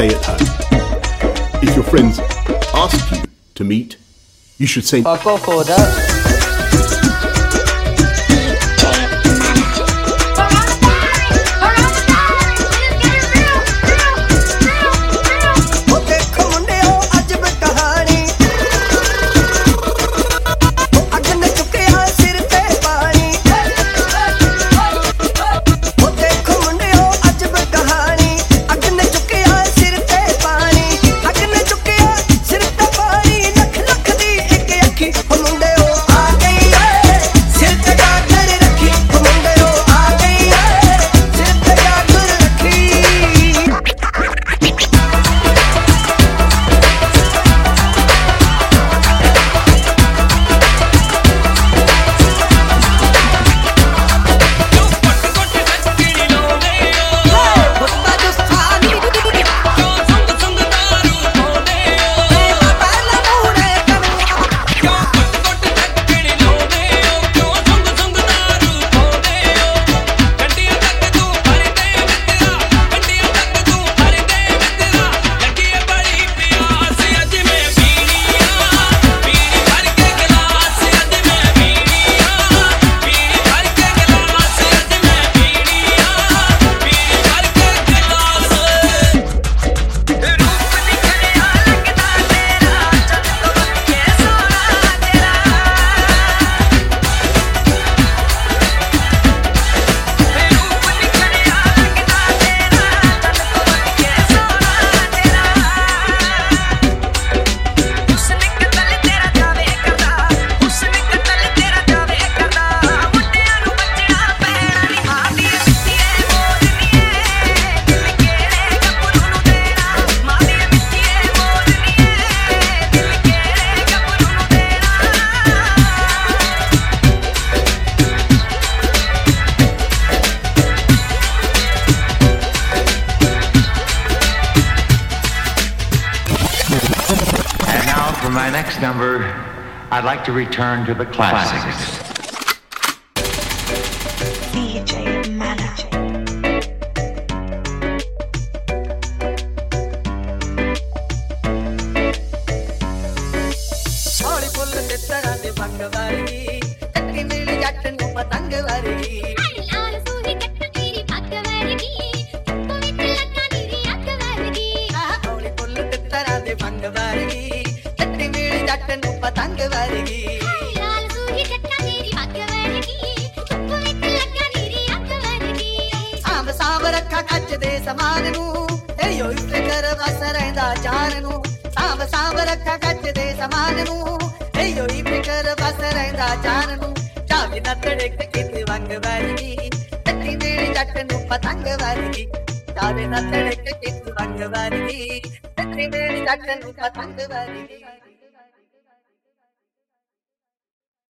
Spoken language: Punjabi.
stay at home. If your friends ask you to meet, you should say. I'll go for For my next number, I'd like to return to the classics. தங்க வருகி தங்க ਨੂੰ ਪਤੰਗ ਵਰਗੀ। ਸਾਂਭ ਸਾਂਭ ਰੱਖਾ ਕੱਚ ਦੇ ਸਮਾਨ ਨੂੰ। ਏ ਯੋ ਫਿਕਰ ਵਸ ਰਹਿੰਦਾ ਜਾਨ ਨੂੰ। ਸਾਂਭ ਸਾਂਭ ਰੱਖਾ ਕੱਚ ਦੇ ਸਮਾਨ ਨੂੰ। ਏ ਯੋ ਫਿਕਰ ਵਸ ਰਹਿੰਦਾ ਜਾਨ ਨੂੰ। ਚਾਵੀ ਨਾ ਤੜਕ ਕਿਤੇ ਵੰਗ ਵਰਗੀ। ਚੱਕੀ ਮੇਰੀ ਜੱਟ ਨੂੰ ਪਤੰਗ ਵਰਗੀ। ਚਾਵੇ ਨਾ ਤੜਕ ਕਿਤੇ ਵੰਗ ਵਰਗੀ। ਚੱਕੀ ਮੇਰੀ ਜੱਟ ਨੂੰ ਪਤੰਗ ਵਰਗੀ।